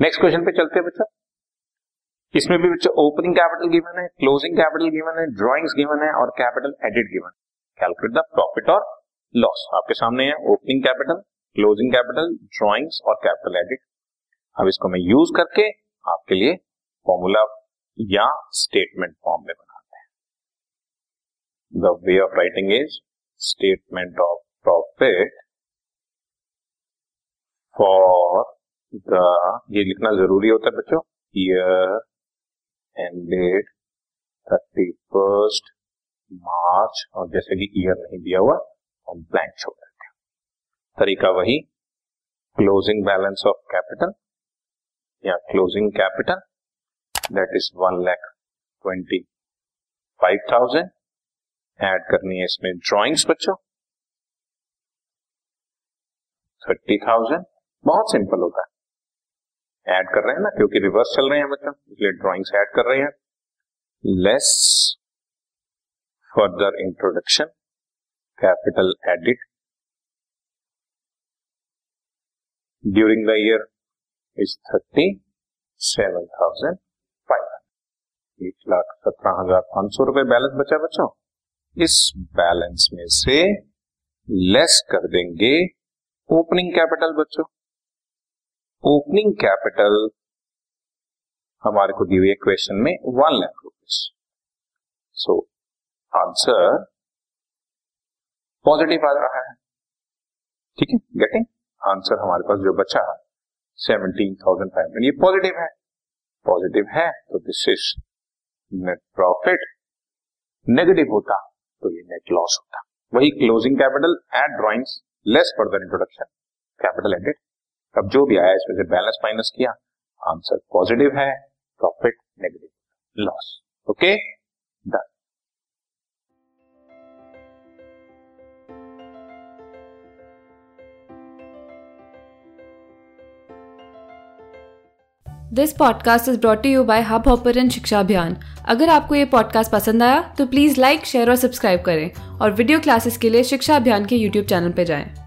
Next question पे चलते हैं बच्चा। इसमें भी बच्चा ओपनिंग कैपिटल गिवन है क्लोजिंग कैपिटल गिवन है ड्रॉइंग्स गिवन है और capital added given calculate the profit और लॉस आपके सामने है opening capital closing capital drawings और कैपिटल एडिट अब इसको मैं यूज़ करके आपके लिए फॉर्मूला या स्टेटमेंट फॉर्म में बनाते हैं। The way of writing is statement of profit for the, ये लिखना ज़रूरी होता है बच्चों year ended thirty first March, और जैसे कि ईयर नहीं दिया हुआ हम ब्लैंक छोड़ देते हैं। तरीका वही क्लोजिंग बैलेंस ऑफ़ कैपिटल या closing capital that is one lakh twenty five thousand add करनी है इसमें ड्रॉइंग्स बच्चों। थर्टी थाउज़ेंड बहुत सिंपल होता है। ऐड कर रहे हैं ना, क्योंकि रिवर्स चल रहे हैं बच्चों, इसलिए ड्रॉइंग्स ऐड कर रहे हैं। Less further introduction capital added during the year is thirty seven thousand five hundred एक लाख सत्रह हज़ार पाँच सौ रुपए बैलेंस बचा बच्चों। इस बैलेंस में से लेस कर देंगे ओपनिंग कैपिटल बच्चों। ओपनिंग कैपिटल हमारे को दी हुई है क्वेश्चन में one lakh rupees so answer positive आ रहा है। ठीक है? गेटिंग आंसर हमारे पास जो बचा सेवनटीन थाउज़ेंड फाइव हंड्रेड ये पॉजिटिव है। पॉजिटिव है तो this is net profit negative होता तो ये नेट लॉस होता। वही closing capital add drawings less further introduction capital added अब जो भी आया, इसमें से बैलेंस माइनस किया आंसर पॉजिटिव है profit negative loss okay done this podcast is brought you by Hubhopper Shiksha Abhiyan अगर आपको ये पॉडकास्ट पसंद आया तो प्लीज़ लाइक शेयर और सब्सक्राइब करें और वीडियो क्लासेस के लिए शिक्षा अभियान के यूट्यूब चैनल पर जाएँ।